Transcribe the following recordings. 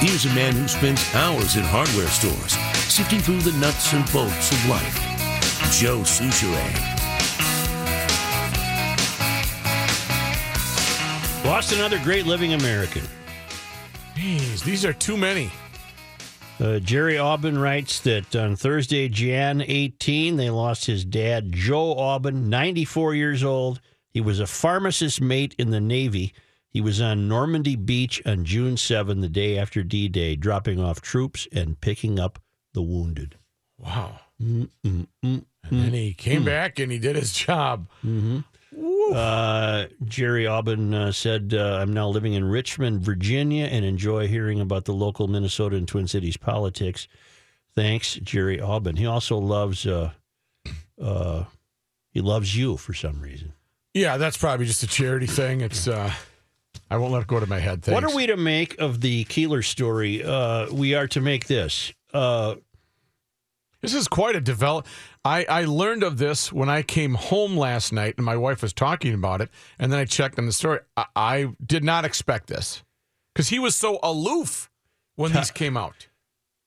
Here's a man who spends hours in hardware stores, sifting through the nuts and bolts of life. Joe Soucheray. Lost another great living American. Jeez, these are too many. Uh, Jerry Aubin writes that on Thursday, Jan 18, they lost his dad, Joe Aubin, 94 years old. He was a pharmacist mate in the Navy. He was on Normandy Beach on June 7, the day after D Day, dropping off troops and picking up the wounded. Wow. Mm, mm, mm, And then he came back and he did his job. Uh, Jerry Aubin uh, said, uh, I'm now living in Richmond, Virginia, and enjoy hearing about the local Minnesota and Twin Cities politics. Thanks, Jerry Aubin. He also loves, uh, uh, he loves you for some reason. Yeah, that's probably just a charity thing. It's uh I won't let it go to my head. Thanks. What are we to make of the Keillor story? Uh, we are to make this. Uh, This is quite a develop. I, I learned of this when I came home last night, and my wife was talking about it, and then I checked on the story. I, I did not expect this because he was so aloof when these came out.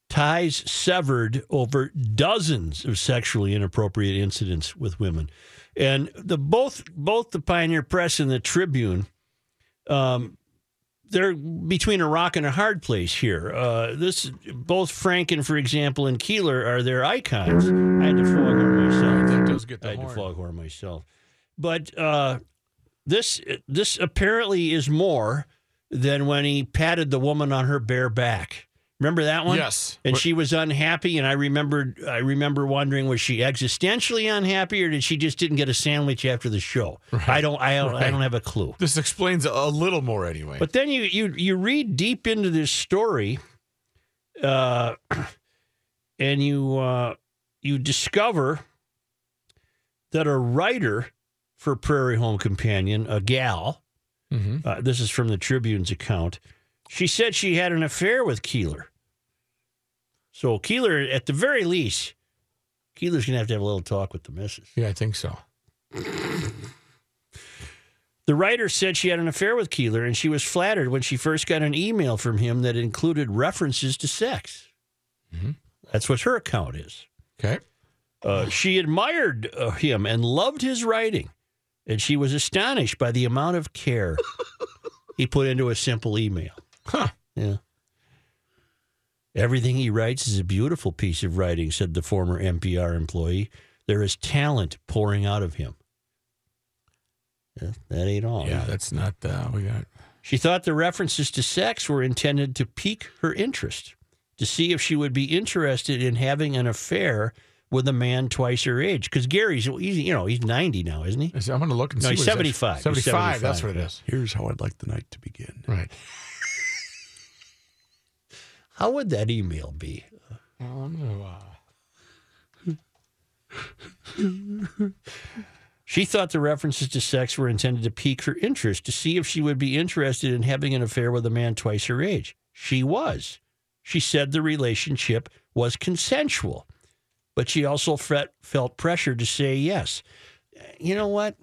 ties severed over dozens of sexually inappropriate incidents with women, and the both both the Pioneer Press and the Tribune, um, they're between a rock and a hard place here. Uh, this both Franken, for example, and Keillor are their icons. I had to foghorn myself. That does get I the had to foghorn myself, but uh, this this apparently is more than when he patted the woman on her bare back. Remember that one? Yes. And But- she was unhappy, and I remembered. I remember wondering, was she existentially unhappy, or did she just didn't get a sandwich after the show? I don't. I don't. I don't have a clue. This explains a, little more anyway. But then you you you read deep into this story, uh, and you uh, you discover that a writer for Prairie Home Companion, a gal, Mhm. uh, this is from the Tribune's account. She said she had an affair with Keillor. So Keillor, at the very least, Keillor's gonna have to have a little talk with the missus. yeah, I think so. The writer said she had an affair with Keillor, and she was flattered when she first got an email from him that included references to sex. That's what her account is. Okay. Uh, she admired uh, him and loved his writing, and she was astonished by the amount of care he put into a simple email. Huh. Yeah. Everything he writes is a beautiful piece of writing, said the former NPR employee. There is talent pouring out of him. Yeah, that ain't all. Yeah, that's not. Uh, we got. She thought the references to sex were intended to pique her interest, to see if she would be interested in having an affair with a man twice her age. Because Gary's, he's, you know, he's 90 now, isn't he? I'm going to look and No, see. he's what it's 75. He's 75. That's what it is. Here's how I'd like the night to begin. Right. How would that email be? I don't know. Uh. She thought the references to sex were intended to pique her interest, to see if she would be interested in having an affair with a man twice her age. She was. She said the relationship was consensual, but she also felt, felt pressure to say yes. You know what?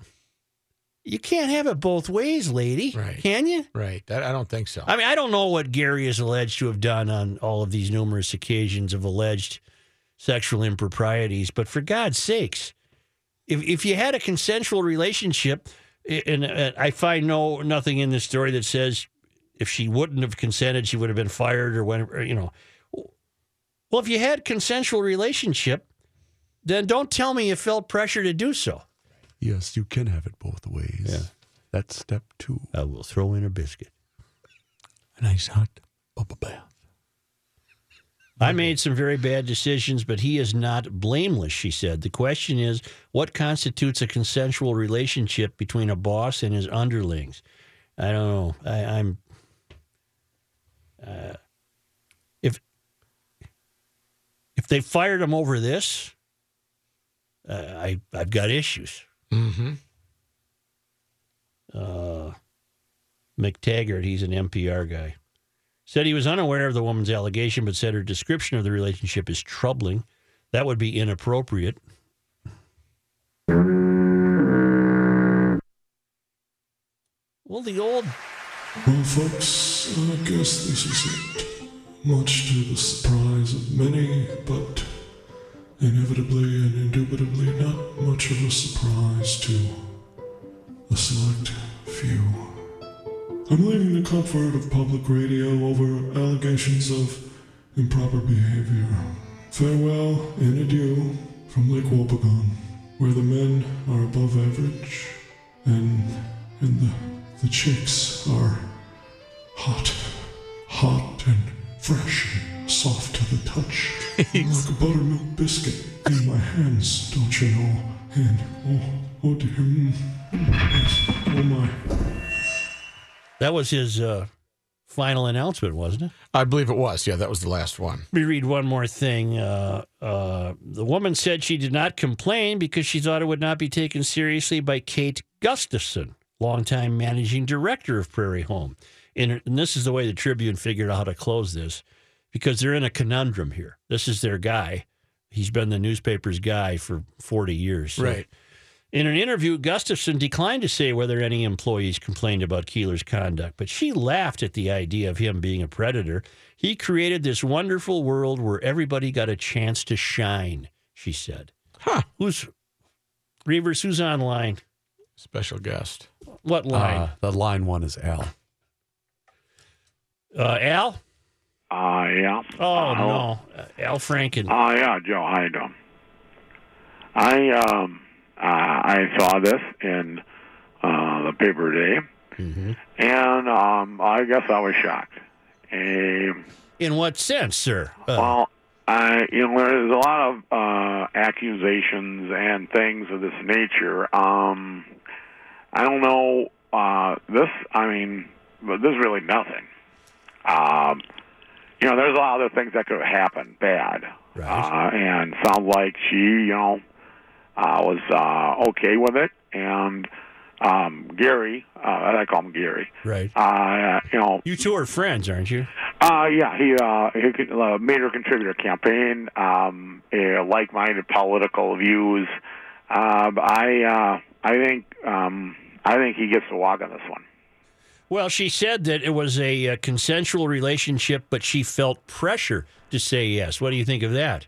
You can't have it both ways, lady. Right. Can you? Right. That, I don't think so. I mean, I don't know what Gary is alleged to have done on all of these numerous occasions of alleged sexual improprieties, but for God's sakes, if if you had a consensual relationship, and uh, I find no nothing in this story that says if she wouldn't have consented, she would have been fired or whatever, you know. Well, if you had consensual relationship, then don't tell me you felt pressure to do so. Yes, you can have it both ways. Yeah. That's step two. I will throw in a biscuit. A nice hot bubble bath. I made some very bad decisions, but he is not blameless, she said. The question is what constitutes a consensual relationship between a boss and his underlings? I don't know. I, I'm. Uh, if if they fired him over this, uh, I I've got issues. Mm-hmm. Uh, McTaggart, he's an NPR guy, said he was unaware of the woman's allegation, but said her description of the relationship is troubling. That would be inappropriate. Well, the old Well, folks, I guess this is it. much to the surprise of many, but inevitably and indubitably not much of a surprise to a select few. I'm leaving the comfort of public radio over allegations of improper behavior. Farewell and adieu from Lake Wobegon, where the men are above average and and the the chicks are hot, hot and fresh soft to the touch, like a buttermilk biscuit in my hands, don't you know? And oh, oh dear, mm, yes, oh my. That was his uh, final announcement, wasn't it? I believe it was. Yeah, that was the last one. Let me read one more thing. Uh, uh, the woman said she did not complain because she thought it would not be taken seriously by Kate Gustafson, longtime managing director of Prairie Home. And, and this is the way the Tribune figured out how to close this because they're in a conundrum here. This is their guy. He's been the newspaper's guy for 40 years. So- Right. In an interview, Gustafson declined to say whether any employees complained about Keillor's conduct, but she laughed at the idea of him being a predator. He created this wonderful world where everybody got a chance to shine, she said. Huh. Who's Reavers? Who's online? Special guest. What line? Uh, the line one is Al. Uh, Al? Uh, yeah. Oh, no. Uh, Al Franken. Uh, yeah, Joe. How you doing? I um, uh, I saw this in uh, the paper today, Mhm. and um, I guess I was shocked. Um, In what sense, sir? Uh, well, I you know there's a lot of uh, accusations and things of this nature. Um, I don't know. Uh, this, I mean, but this is really nothing. Um, you know, there's a lot of other things that could have happened bad, Right. uh, and sounds like she, you know, uh, was uh, okay with it. And um, Gary, uh, I call him Gary. right. Uh, you know, You two are friends, aren't you? uh, yeah, he uh, he could- uh, major contributor campaign, um, uh, like-minded political views. Uh, I uh, I think um, I think he gets to walk on this one. Well, she said that it was a, uh consensual relationship, but she felt pressure to say yes. What do you think of that?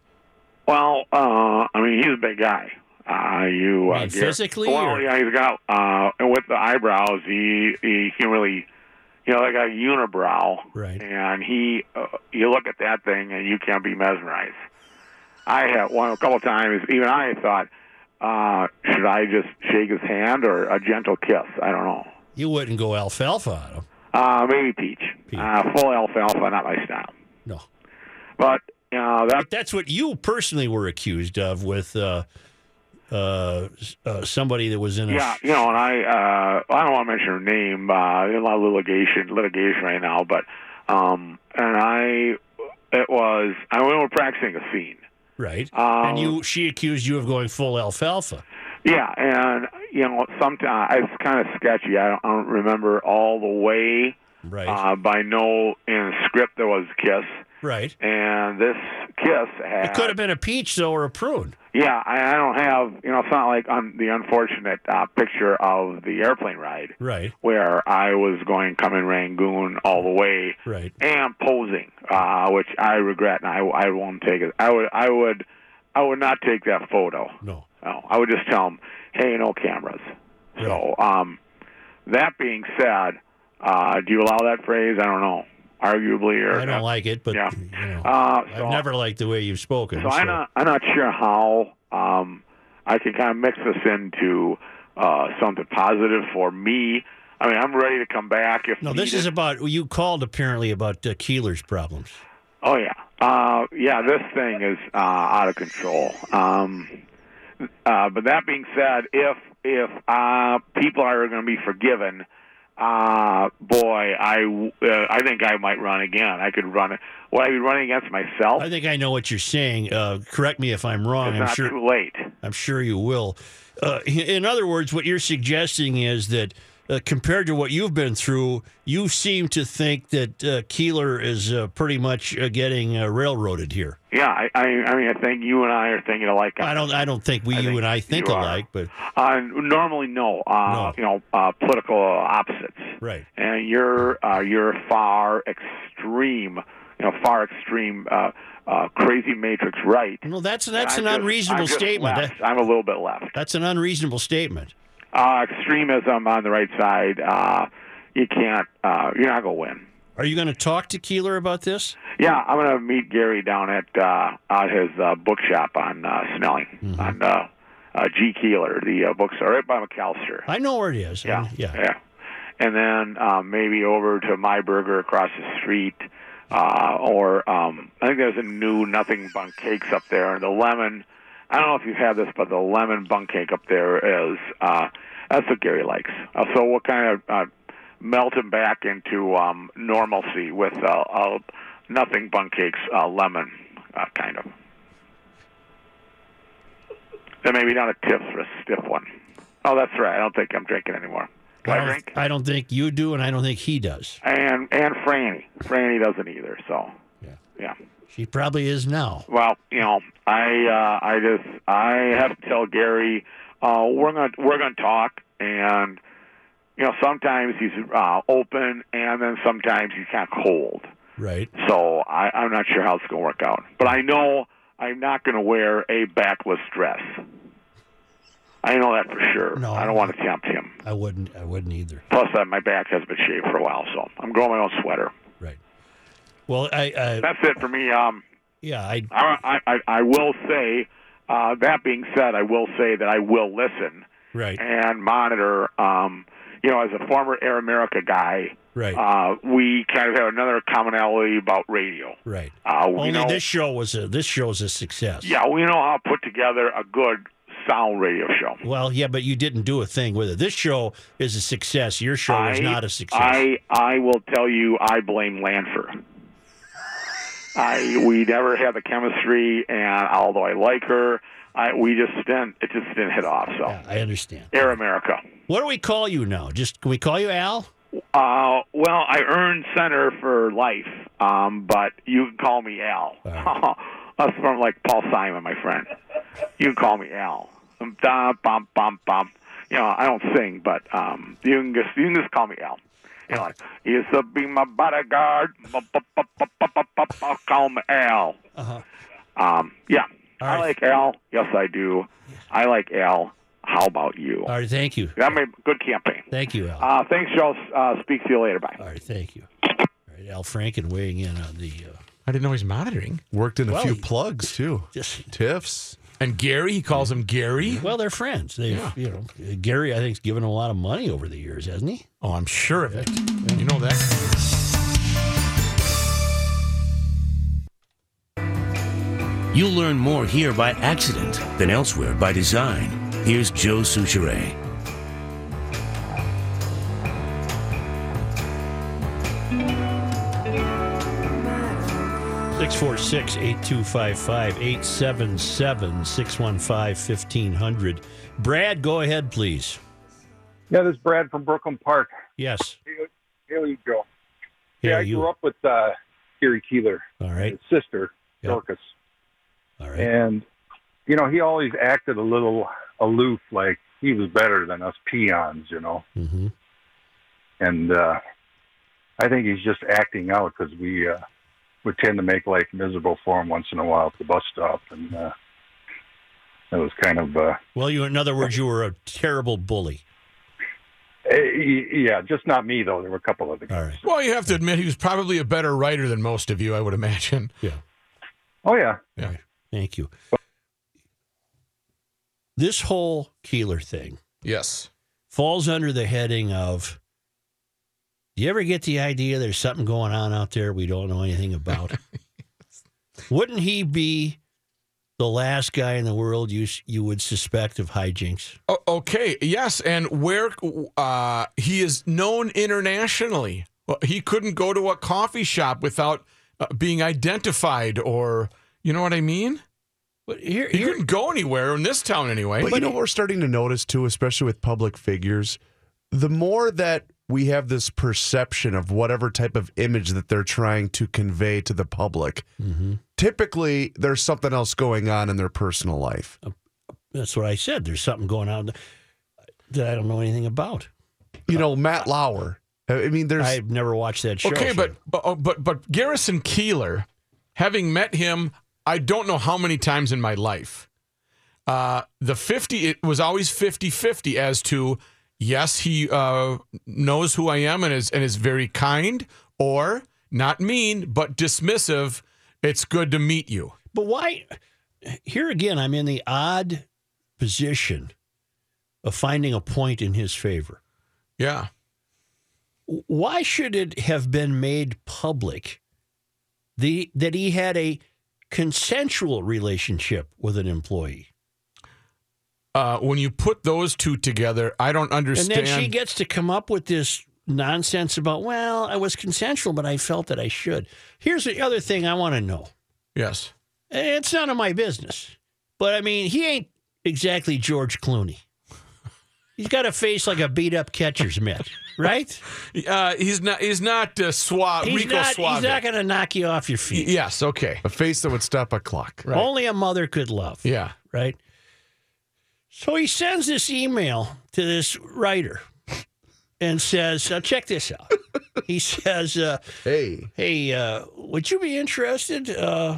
Well, uh, I mean, he's a big guy. Uh, you uh, physically, Well, or- yeah, he's got uh, with the eyebrows. He he can really, you know, like a unibrow. Right. And he, uh, you look at that thing and you can't be mesmerized. I had one a couple of times. Even I thought, uh, should I just shake his hand or a gentle kiss? I don't know. You wouldn't go alfalfa on him. Uh, maybe peach. Peach. Uh, full alfalfa, not my style. No. But you know that But that's what you personally were accused of with uh, uh, uh, somebody that was in a. Yeah, you know, and I uh I don't want to mention her name. Uh there's a lot of litigation litigation right now, but um and I it was I we were practicing a scene. Right. Um, and you, she accused you of going full alfalfa. Yeah, and you know, sometimes it's kind of sketchy. I don't, I don't remember all the way. Right. Uh, by no in the script there was a kiss, right. and this kiss had It could have been a peach, though, or a prune. Yeah, I, I don't have you know. It's not like on the unfortunate uh, picture of the airplane ride. Right. where I was going coming Rangoon all the way Right. and posing, uh, which I regret, and I, I won't take it. I would I would I would not take that photo. No. No, I would just tell them, hey, no cameras. So, um, that being said, uh, do you allow that phrase? I don't know. Arguably, or I don't like it, but Yeah. you know, Uh, so, I've never liked the way you've spoken. so I'm not I'm not sure how um, I can kind of mix this into uh, something positive for me. I mean, I'm ready to come back if no, this is about you called apparently about uh, Keillor's problems. Oh yeah, uh, yeah. This thing is uh, out of control. Um, uh, but that being said, if if uh, people are going to be forgiven, uh, boy, I uh, I think I might run again. I could run. Would I be running against myself? I think I know what you're saying. Uh, correct me if I'm wrong. it's I'm not sure. too late. I'm sure you will. Uh, in other words, what you're suggesting is that uh, compared to what you've been through, you seem to think that uh, Keillor is uh, pretty much uh, getting uh, railroaded here. Yeah, I, I I mean, I think you and I are thinking alike. I don't. I don't think we, I you and I think alike, but Uh, normally, no. Uh, No. You know, uh, political opposites. right. and you're uh, you're far extreme you know far extreme uh, uh, crazy matrix right. No, that's that's an just- unreasonable statement. That- I'm a little bit left. that's an unreasonable statement. Uh, extremism on the right side. Uh, you can't. Uh, you're not gonna win. Are you going to talk to Keillor about this? Yeah, I'm gonna meet Gary down at uh, at his uh, bookshop on uh, Snelling Mm-hmm. on uh, uh, G Keillor, the uh, bookstore right by Macalester. I know where it is. Yeah, And- yeah. yeah. And then um, maybe over to My Burger across the street, uh, or um, I think there's a new Nothing Bundt Cakes up there, and the lemon. I don't know if you've had this, but the lemon Bundt cake up there is uh, that's what Gary likes. Uh, so we'll kind of uh, melt him back into um, normalcy with uh, uh, Nothing Bundt Cakes uh, lemon, uh, kind of. And maybe not a tip for a stiff one. Oh, that's right. I don't think I'm drinking anymore. Do I, I drink? don't, I don't think you do, and I don't think he does. And and Franni, Franni doesn't either. So Yeah. yeah. She probably is now. Well, you know, I uh, I just I have to tell Gary uh, we're gonna we're gonna talk, and you know sometimes he's uh, open, and then sometimes he's kind of cold. Right. So I, I'm not sure how it's gonna work out, but I know I'm not gonna wear a backless dress. I know that for sure. No. I don't want to tempt him. I wouldn't. I wouldn't either. Plus, uh, my back has been shaved for a while, so I'm growing my own sweater. Well, I. I That's it for me. Um, yeah. I. I, I, I will say, uh, that being said, I will say that I will listen Right. and monitor. Um, you know, as a former Air America guy, Right. uh, we kind of have another commonality about radio. right. Uh, Only know, this show was a. This show's a success. yeah, we know how to put together a good sound radio show. Well, yeah, but you didn't do a thing with it. This show is a success. Your show is not a success. I I will tell you, I blame Lanpher. I we never had the chemistry, and although I like her, I we just didn't it just didn't hit off. So Yeah, I understand. Air America. What do we call you now? Just can we call you Al? Uh, well, I earned center for life, um, but you can call me Al. That's from like Paul Simon, my friend. You can call me Al. Um, da, bum, bum, bum. You know, I don't sing, but um, you can just you can just call me Al. You know, like, he used to be my bodyguard. Call me Al. Uh-huh. Um, yeah, All I right. like Al. Yes, I do. I like Al. How about you? All right. Thank you. That made a good campaign. Thank you, Al. Uh, thanks, Joe. Uh, speak to you later. Bye. All right. Thank you. All right. Al Franken weighing in on the. Uh, I didn't know he's monitoring. Worked in a few he- plugs too. just Tiffs. And Gary, he calls him Gary. well, they're friends. They, have you know, Gary, I think's given him a lot of money over the years, hasn't he? Oh, I'm sure of it. You know that. You'll learn more here by accident than elsewhere by design. Here's Joe Soucheray. Six four six eight two five five eight seven seven six one five fifteen hundred. Brad, go ahead, please. Yeah, this is Brad from Brooklyn Park. Yes. Here you go. Yeah, I you. grew up with uh, Gary Keillor, All right. his sister, Yeah. Dorcas. All right. And, you know, he always acted a little aloof, like he was better than us peons, you know. Mm-hmm. And uh, I think he's just acting out because we uh, would tend to make life miserable for him once in a while at the bus stop. And uh, it was kind of, uh, Well, you, in other words, you were a terrible bully. eh, yeah, just not me, though. There were a couple other guys. All right. Well, you have to admit he was probably a better writer than most of you, I would imagine. Yeah. Oh, yeah. All right. Thank you. This whole Keillor thing Yes. falls under the heading of do you ever get the idea there's something going on out there we don't know anything about? Wouldn't he be the last guy in the world you you would suspect of hijinks? O- okay. Yes, and where uh, he is known internationally. Well, he couldn't go to a coffee shop without uh, being identified, or you know what I mean. But here, He here couldn't go anywhere in this town anyway. But, you know what we're starting to notice too, especially with public figures, the more that we have this perception of whatever type of image that they're trying to convey to the public, Mhm. typically there's something else going on in their personal life. that's what I said. There's something going on that I don't know anything about. You know, Matt Lauer I mean, there's I've never watched that show. Okay, so- but but oh, but but Garrison Keillor, having met him, I don't know how many times in my life. Uh, the 50 it was always 50-50 as to yes, he uh, knows who I am and is and is very kind or not mean but dismissive. It's good to meet you. But why? Here again, I'm in the odd position of finding a point in his favor. Yeah. Why should it have been made public the that he had a consensual relationship with an employee? Uh, when you put those two together, I don't understand. And then she gets to come up with this nonsense about, well, I was consensual, but I felt that I should. Here's the other thing I want to know. yes. It's none of my business. But I mean, he ain't exactly George Clooney. He's got a face like a beat up catcher's mitt, right? Uh, he's not. He's not uh, suave. He's Rico not, Suave. he's not going to knock you off your feet. yes. Okay. a face that would stop a clock. Right. Only a mother could love. Yeah. right? So he sends this email to this writer and says, now check this out. he says, uh, Hey, hey, uh, would you be interested uh,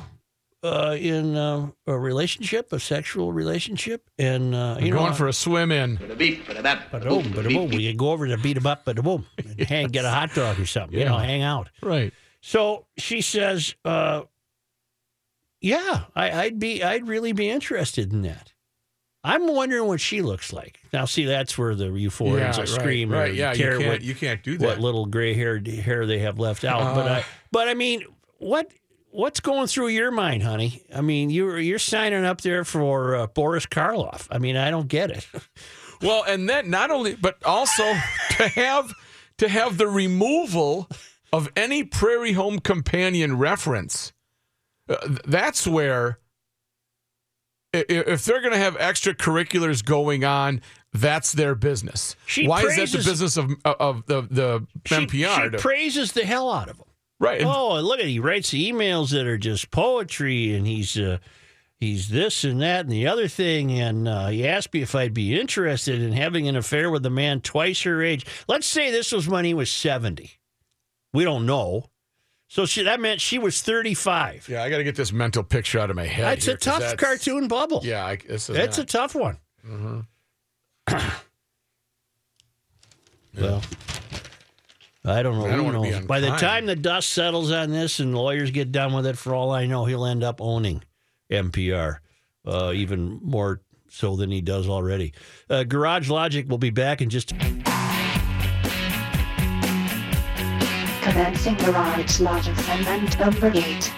uh, in uh, a relationship, a sexual relationship? And, uh, you You're know, going for a swim in. Ba-da-boom, ba-da-boom. We can go over to beat him up, but boom, and hang, get a hot dog or something, you know, hang out. Right. So she says, uh, "Yeah, I, I'd be, I'd really be interested in that." I'm wondering what she looks like. Now, see, that's where the euphorians Yeah, right, scream right, or yeah, you care can't- what, you can't do that. what little gray haired hair they have left out. but Uh. I, but I mean, what what's going through your mind, honey? I mean, you're you're signing up there for uh, Boris Karloff. I mean, I don't get it. Well, and then not only, but also to have to have the removal of any Prairie Home Companion reference. Uh, that's where, if they're going to have extracurriculars going on, that's their business. She Why is that the business of of the the She, NPR? she to- praises the hell out of him. right. Oh, and look at he writes emails that are just poetry, and he's uh, he's this and that and the other thing. And uh, he asked me if I'd be interested in having an affair with a man twice her age. Let's say this was when he was seventy. We don't know. So she, that meant she was thirty-five. yeah, I got to get this mental picture out of my head. That's here, a tough that's- cartoon bubble. Yeah, I, this is That's a tough one. Mm-hmm. well, I don't know. I don't Who wanna be? By the time the dust settles on this and lawyers get done with it, for all I know, he'll end up owning NPR, uh, even more so than he does already. Uh, Garage Logic will be back in just. Commencing Garage Logic segment number 8.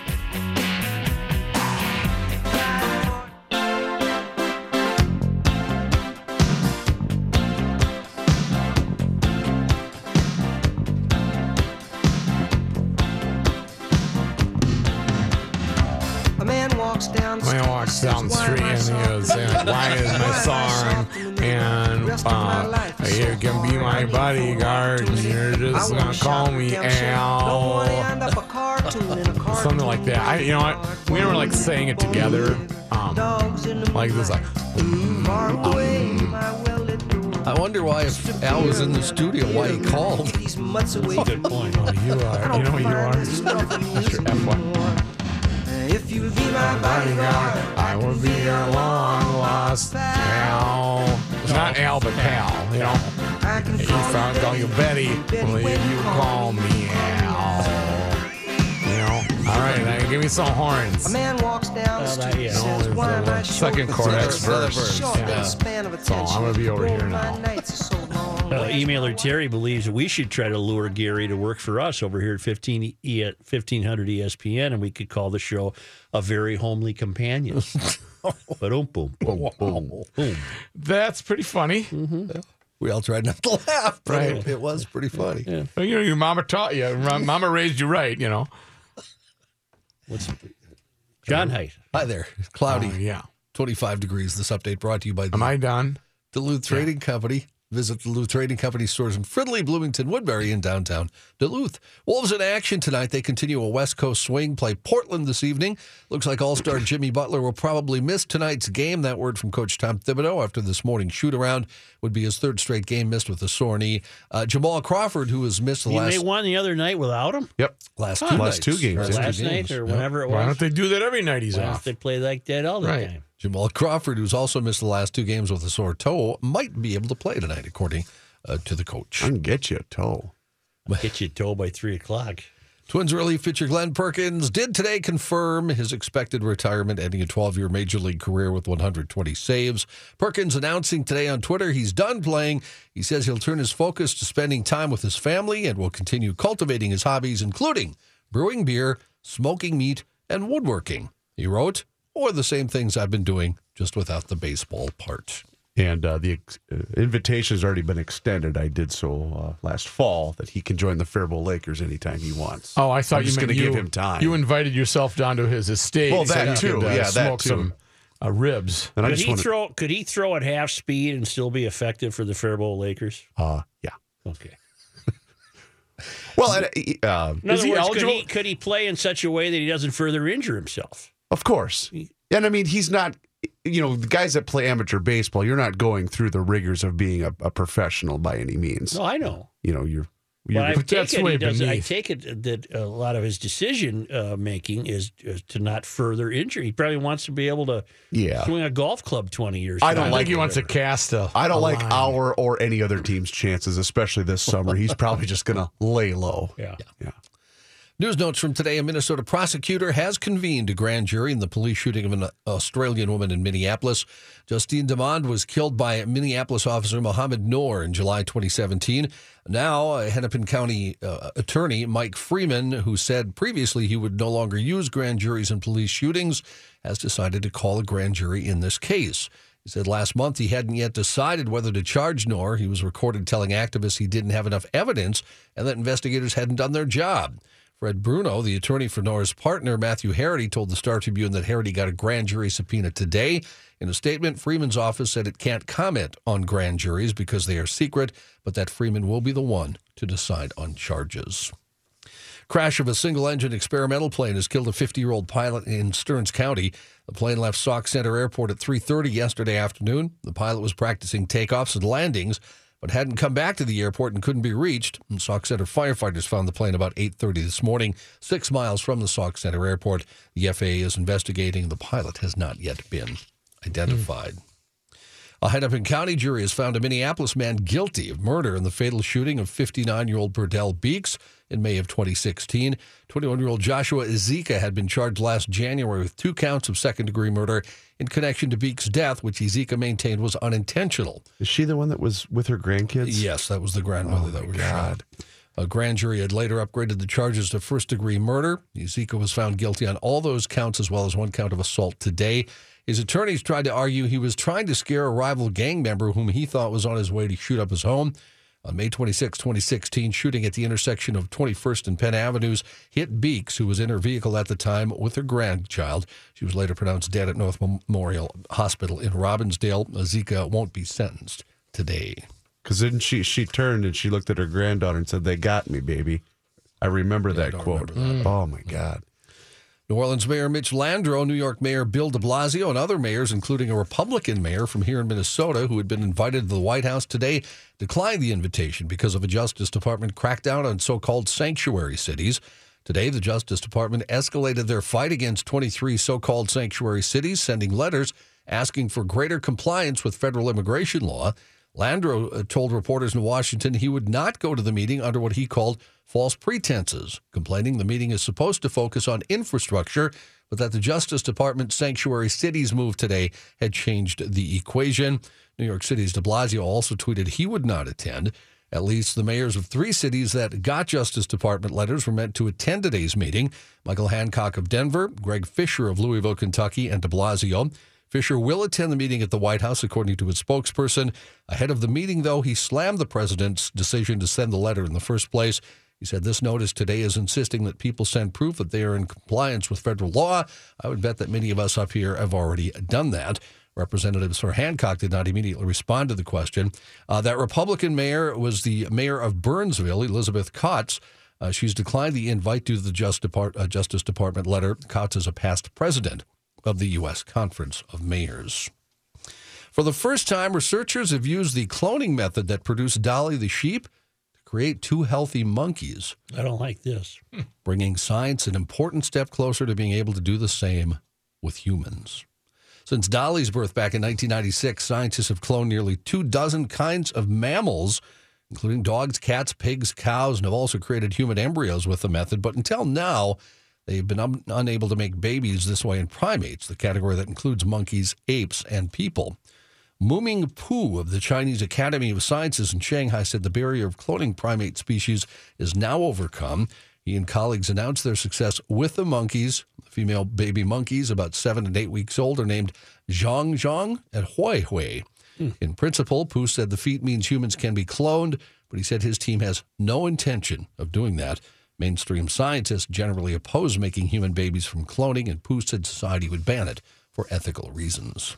A man walks down the Man street. walks down the says, street "Why am I and he goes, in the "And why is my Why song?" soft in the And of my uh, life is you can be my bodyguard, and you're just gonna call me redemption. Don't wanna end Al. up a cartoon in a cartoon Something like that. I, you know what? We never like saying it together. Um, like this, like, door. I wonder why, if Al was in the studio, why he called. Good point. oh, you are, you know who you are. Your F1. If you'll be my bodyguard, I will be your long lost pal. Not Al, but pal, you know? I can You call found call you Betty. Will you, you call me Al? You know? All right, now give me some horns. A man walks down the Well, that- street, yeah. says, No, "Why am I the short second in chorus, the verse. Short Yeah. span of So attention. I'm gonna be over Oh, here my now. nights are so long. Uh, emailer Terry believes that we should try to lure Gary to work for us over here at 15 e- 1500 ESPN, and we could call the show a very homely companion. Boom, boom, boom, boom, boom. That's pretty funny. We all tried not to laugh, but Right. it, it was pretty funny. Well, you know, your mama taught you. Mama raised you right, you know? What's John Height? Hi there. Cloudy, Oh, yeah. 25 degrees. This update brought to you by the Am I done? Duluth Trading Company. Visit the Duluth Trading Company stores in Fridley, Bloomington, Woodbury, and downtown Duluth. Wolves in action tonight. They continue a West Coast swing, play Portland this evening. Looks like All Star Jimmy Butler will probably miss tonight's game. That word from Coach Tom Thibodeau after this morning shoot around would be his third straight game missed with a sore knee. Uh, Jamal Crawford, who has missed the You last they won the other night without him. Yep. last Huh. two Last nights. two games, Or last two night games. or Yep. whenever it was. Why don't they do that every night he's Why off? don't they play like that all the Right. time? Jamal Crawford, who's also missed the last two games with a sore toe, might be able to play tonight, according uh, to the coach. I can get you a toe. Get you a toe by three o'clock. Twins relief pitcher Glen Perkins did today confirm his expected retirement, ending a 12 year major league career with 120 saves. Perkins announcing today on Twitter he's done playing. He says he'll turn his focus to spending time with his family and will continue cultivating his hobbies, including brewing beer, smoking meat, and woodworking. He wrote, or the same things I've been doing, just without the baseball part. And uh, the ex- uh, invitation has already been extended. I did so uh, last fall that he can join the Faribault Lakers anytime he wants. Oh, I thought I'm you just gonna give him time. You invited yourself down to his estate. Well, that you too. Could, uh, Yeah, that smoke too. some uh, ribs. and I Could just he want to. throw? Could he throw at half speed and still be effective for the Faribault Lakers? Uh, yeah. Okay. Well, and, uh, In Is other he words, eligible? Could he, could he play in such a way that he doesn't further injure himself? Of course. And I mean, he's not. You know, the guys that play amateur baseball, you're not going through the rigors of being a, a professional by any means. No, I know. You know, you're. But you're I But take that's it, way does, I take it that a lot of his decision uh, making is, is to not further injure. He probably wants to be able to yeah. swing a golf club twenty years. I don't like he wants to cast a. I don't a like line. our or any other team's chances, especially this summer. He's probably just going to lay low. Yeah. Yeah. News notes from today a Minnesota prosecutor has convened a grand jury in the police shooting of an Australian woman in Minneapolis. Justine Damond was killed by Minneapolis officer Mohammed Noor in July 2017. Now, uh, Hennepin County uh, attorney Mike Freeman, who said previously he would no longer use grand juries in police shootings, has decided to call a grand jury in this case. He said last month he hadn't yet decided whether to charge Noor. He was recorded telling activists he didn't have enough evidence and that investigators hadn't done their job. Fred Bruno, the attorney for Noor's partner, Matthew Harrity, told the Star Tribune that Harrity got a grand jury subpoena today. In a statement, Freeman's office said it can't comment on grand juries because they are secret, but that Freeman will be the one to decide on charges. Crash of a single engine experimental plane has killed a 50 year old pilot in Stearns County. The plane left Sauk Centre Airport at 3:30 yesterday afternoon. The pilot was practicing takeoffs and landings, but hadn't come back to the airport and couldn't be reached. And Sauk Centre firefighters found the plane about 8:30 this morning, six miles from the Sauk Centre Airport. The FAA is investigating. The pilot has not yet been identified. A Hennepin County jury has found a Minneapolis man guilty of murder in the fatal shooting of 59 year old Birdell Beeks in May of 2016. 21 year old Joshua Ezeka had been charged last January with two counts of second degree murder in connection to Beeks' death, which Ezeka maintained was unintentional. Is she the one that was with her grandkids? Yes, that was the grandmother Oh, that was God. shot. A grand jury had later upgraded the charges to first degree murder. Ezeka was found guilty on all those counts as well as one count of assault today. His attorneys tried to argue he was trying to scare a rival gang member whom he thought was on his way to shoot up his home. On May 26, 2016, shooting at the intersection of 21st and Penn Avenues hit Beeks, who was in her vehicle at the time with her grandchild. She was later pronounced dead at North Memorial Hospital in Robbinsdale. Ezeka won't be sentenced today. Because then she she turned and she looked at her granddaughter and said, "They got me, baby." I remember that don't quote. remember Oh my God! New Orleans Mayor Mitch Landrieu, New York Mayor Bill de Blasio, and other mayors, including a Republican mayor from here in Minnesota who had been invited to the White House today, declined the invitation because of a Justice Department crackdown on so called sanctuary cities. Today, the Justice Department escalated their fight against 23 so called sanctuary cities, sending letters asking for greater compliance with federal immigration law. Landrieu uh, told reporters in Washington he would not go to the meeting under what he called false pretenses, complaining the meeting is supposed to focus on infrastructure, but that the Justice Department sanctuary cities move today had changed the equation. New York City's de Blasio also tweeted he would not attend. At least the mayors of three cities that got Justice Department letters were meant to attend today's meeting Michael Hancock of Denver, Greg Fisher of Louisville, Kentucky, and de Blasio. Fisher will attend the meeting at the White House, according to his spokesperson. Ahead of the meeting, though, he slammed the president's decision to send the letter in the first place. He said this notice today is insisting that people send proof that they are in compliance with federal law. I would bet that many of us up here have already done that. Representatives for Hancock did not immediately respond to the question. Uh, that Republican mayor was the mayor of Burnsville, Elizabeth Kautz. Uh, she's declined the invite due to the Just Depart- uh, Justice Department letter. Kautz is a past president of the U.S. Conference of Mayors. For the first time, researchers have used the cloning method that produced Dolly the sheep to create two healthy monkeys, I don't like this. bringing science an important step closer to being able to do the same with humans. Since Dolly's birth back in 1996, scientists have cloned nearly two dozen kinds of mammals, including dogs, cats, pigs, cows, and have also created human embryos with the method. But until now, they've been un- unable to make babies this way in primates, the category that includes monkeys, apes, and people. Muming Poo of the Chinese Academy of Sciences in Shanghai said the barrier of cloning primate species is now overcome. He and colleagues announced their success with the monkeys. The female baby monkeys, about seven and eight weeks old, are named Zhang Zhang and Hui Hui. Hmm. In principle, Poo said the feat means humans can be cloned, but he said his team has no intention of doing that. Mainstream scientists generally oppose making human babies from cloning, and Poo said society would ban it for ethical reasons.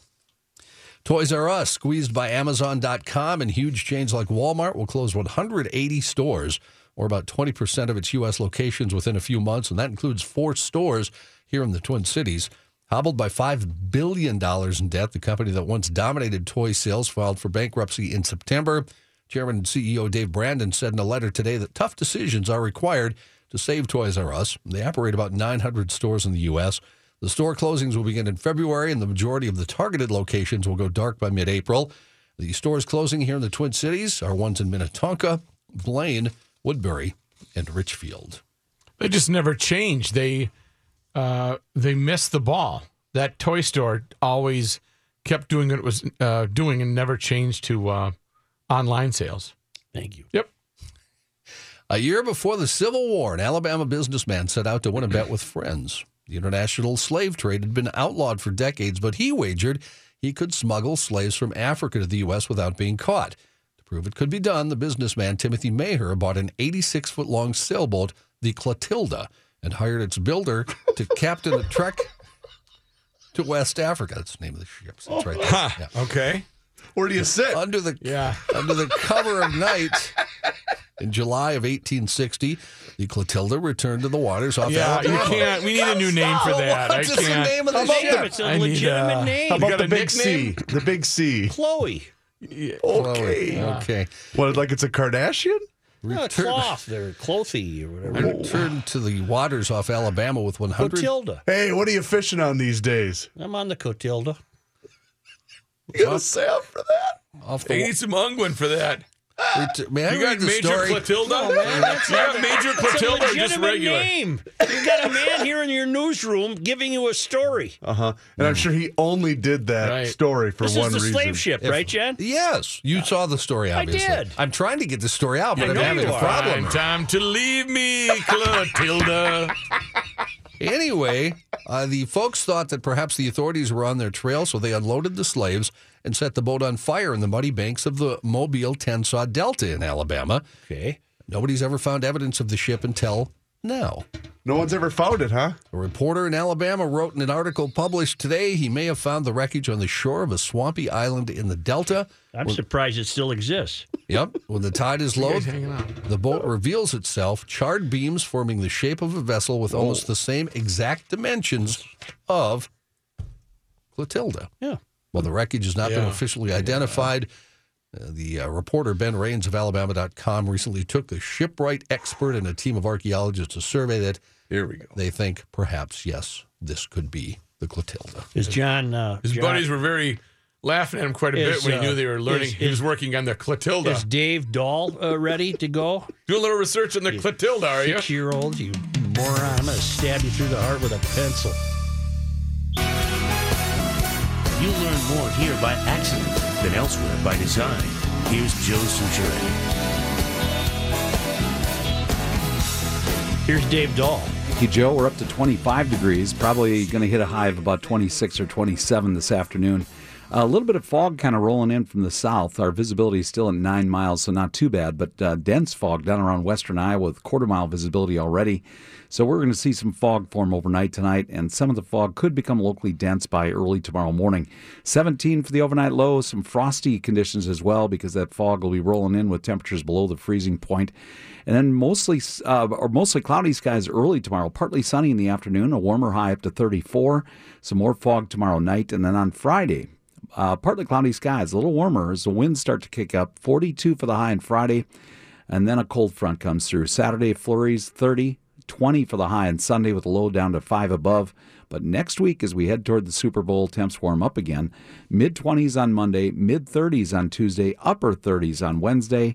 Toys R Us, squeezed by Amazon.com, and huge chains like Walmart will close 180 stores, or about 20% of its U.S. locations within a few months, and that includes four stores here in the Twin Cities. Hobbled by $5 billion in debt, the company that once dominated toy sales filed for bankruptcy in September. Chairman and CEO Dave Brandon said in a letter today that tough decisions are required to save Toys R Us. They operate about 900 stores in the U.S. The store closings will begin in February, and the majority of the targeted locations will go dark by mid April. The stores closing here in the Twin Cities are ones in Minnetonka, Blaine, Woodbury, and Richfield. They just never change. They uh, they missed the ball. That toy store always kept doing what it was uh, doing and never changed to uh, online sales. Thank you. Yep. A year before the Civil War, an Alabama businessman set out to win a bet with friends. The international slave trade had been outlawed for decades, but he wagered he could smuggle slaves from Africa to the U.S. without being caught. To prove it could be done, the businessman Timothy Meaher bought an 86 foot long sailboat, the Clotilda, and hired its builder to captain a trek to West Africa. That's the name of the ship. That's right there. Yeah. Okay. Where do you sit? Under the Yeah. under the cover of night in July of 1860, the Clotilda returned to the waters off Yeah, you can't. We need a new name for that. I What's the can't. name of the How about ship? them? It's a I need, legitimate uh, name. How about the a big C? The big C. Chloe. Okay. Okay. What, like it's a Kardashian? No, Return- cloth. They're clothy or whatever. returned to the waters off Alabama with 100. Cotilda. Hey, what are you fishing on these days? I'm on the Cotilda. You got a sale for that? Off the They wa- need some unguent for that. ret- May I You got Major story? Clotilda? No, man, you got Major Clotilda or just regular? name. You got a man here in your newsroom giving you a story. Uh huh. And I'm sure he only did that Right. story for This one is the reason. slave ship, If- right, Jen? Yes, you saw the story. Obviously, I did. I'm trying to get the story out, but I I'm know having you a are. problem. Fine time to leave me, Clotilda. Anyway, uh, the folks thought that perhaps the authorities were on their trail, so they unloaded the slaves and set the boat on fire in the muddy banks of the Mobile Tensaw Delta in Alabama. Okay. Nobody's ever found evidence of the ship until now. No one's ever found it, huh? A reporter in Alabama wrote in an article published today he may have found the wreckage on the shore of a swampy island in the Delta. I'm surprised it still exists. Yep. When the tide is low, the boat reveals itself, charred beams forming the shape of a vessel with almost the same exact dimensions of Clotilda. Yeah. Well, the wreckage has not been officially identified. Uh, the uh, reporter Ben Raines of Alabama.com recently took the shipwright expert and a team of archaeologists to survey that. Here we go. They think perhaps, yes, this could be the Clotilda. Is John? Uh, His John- buddies were very laughing at him quite a Is, bit when he uh, knew they were learning. is- he was is- working on the Clotilda. Is Dave Dahl uh, ready to go? Do a little research on the Clotilda, are you? Six year old, you moron. I'm going to stab you through the heart with a pencil. You'll learn more here by accident than elsewhere by design. Here's Joe Soucheray. Here's Dave Dahl. Hey, Joe, we're up to 25 degrees, probably going to hit a high of about 26 or 27 this afternoon. A little bit of fog kind of rolling in from the south. Our visibility is still at nine miles, so not too bad, but uh, dense fog down around western Iowa with quarter mile visibility already. So we're going to see some fog form overnight tonight, and some of the fog could become locally dense by early tomorrow morning. 17 for the overnight low, some frosty conditions as well because that fog will be rolling in with temperatures below the freezing point. And then mostly uh, or mostly cloudy skies early tomorrow, partly sunny in the afternoon, a warmer high up to 34. Some more fog tomorrow night, and then on Friday, uh, partly cloudy skies, a little warmer as the winds start to kick up. 42 for the high on Friday, and then a cold front comes through. Saturday flurries 30, 20 for the high on Sunday with a low down to 5 above. But next week, as we head toward the Super Bowl, temps warm up again. Mid 20s on Monday, mid 30s on Tuesday, upper 30s on Wednesday.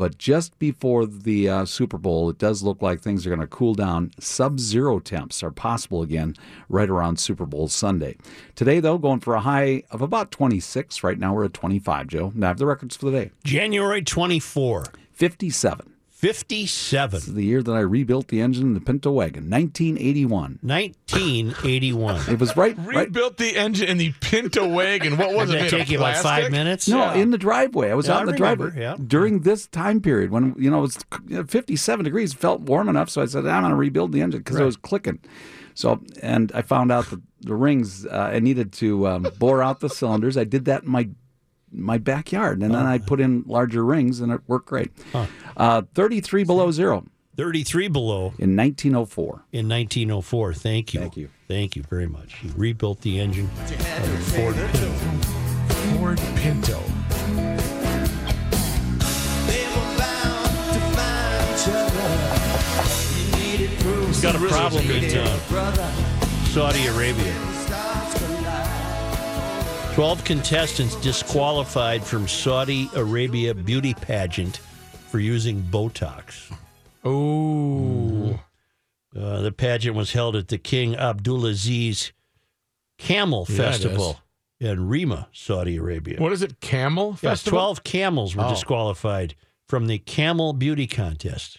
But just before the uh, Super Bowl, it does look like things are going to cool down. Sub zero temps are possible again right around Super Bowl Sunday. Today, though, going for a high of about 26. Right now, we're at 25, Joe. Now, I have the records for the day January 24, 57. 57, This is the year that I rebuilt the engine in the Pinto wagon, 1981. 1981. It was right, right. Rebuilt the engine in the Pinto wagon. What was Did it? that take of you about five minutes? No, in the driveway. I was Yeah, out in the remember, driveway yeah. during this time period when you know it was 57 degrees. Felt warm enough, so I said I'm going to rebuild the engine because it was clicking. So, and I found out that the rings uh, I needed to um, bore out the cylinders. I did that in my my backyard, and then I put in larger rings, and it worked great. Uh, 33 below zero 33 below in 1904. in 1904. Thank you. Thank you. Thank you very much. You rebuilt the engine of Ford Pinto. Ford Pinto. He's got a problem in uh, Saudi Arabia. 12 contestants disqualified from Saudi Arabia beauty pageant for using Botox. Ooh. Uh, the pageant was held at the King Abdulaziz Camel Yeah, Festival in Rima, Saudi Arabia. What is it? Camel Yeah, Festival? 12 camels were Oh. disqualified from the camel beauty contest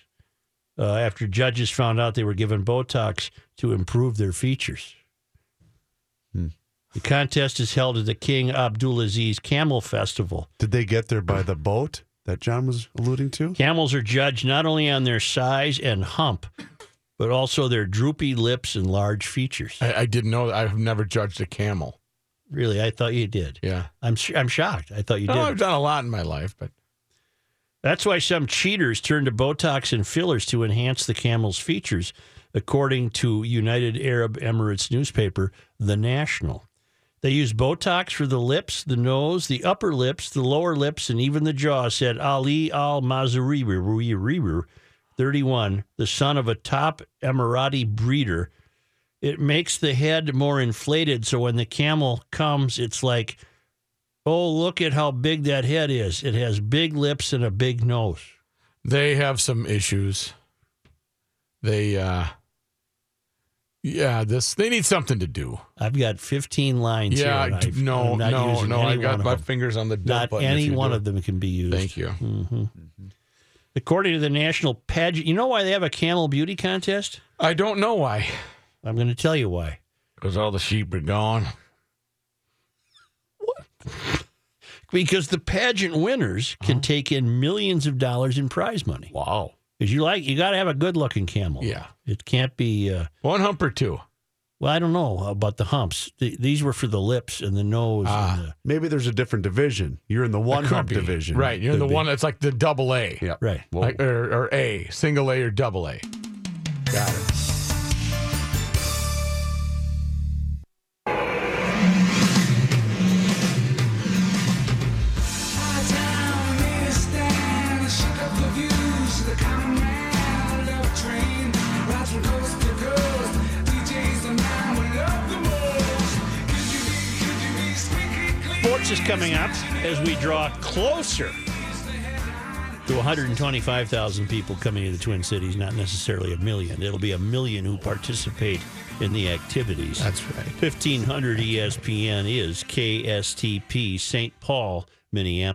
uh, after judges found out they were given Botox to improve their features. The contest is held at the King Abdulaziz Camel Festival. Did they get there by the boat that John was alluding to? Camels are judged not only on their size and hump, but also their droopy lips and large features. I, I didn't know. I've never judged a camel. Really, I thought you did. Yeah. I'm sh- I'm shocked. I thought you No, did. I've done a lot in my life, but That's why some cheaters turn to Botox and fillers to enhance the camel's features, according to United Arab Emirates newspaper, The National. They use Botox for the lips, the nose, the upper lips, the lower lips, and even the jaw, said Ali Al Mazaribi, 31, the son of a top Emirati breeder. It makes the head more inflated, so when the camel comes, it's like, oh, look at how big that head is. It has big lips and a big nose. they have some issues. They, uh, yeah, this they need something to do. I've got 15 lines yeah, here. and no, no, no. I one got my fingers on the Not button any one of them can be used. Thank you. hmm According to the National Pageant, you know why they have a camel beauty contest? I don't know why. I'm going to tell you why. Because all the sheep are gone. What? because the pageant winners can Uh-huh. take in millions of dollars in prize money. Wow. Because you like, you got to have a good looking camel. Yeah. It can't be. Uh, One hump or two. well, I don't know about the humps. Th- these were for the lips and the nose. Ah. and the, Maybe there's a different division. You're in the one That hump be. division. Right. You're in the be. one that's like the double A. Yeah. right. Like, or, or A, single A or double A. Got it. Is coming up as we draw closer to 125,000 people coming to the Twin Cities, not necessarily a million. It'll be a million who participate in the activities. That's right. 1500 ESPN is KSTP, St. Paul, Minneapolis.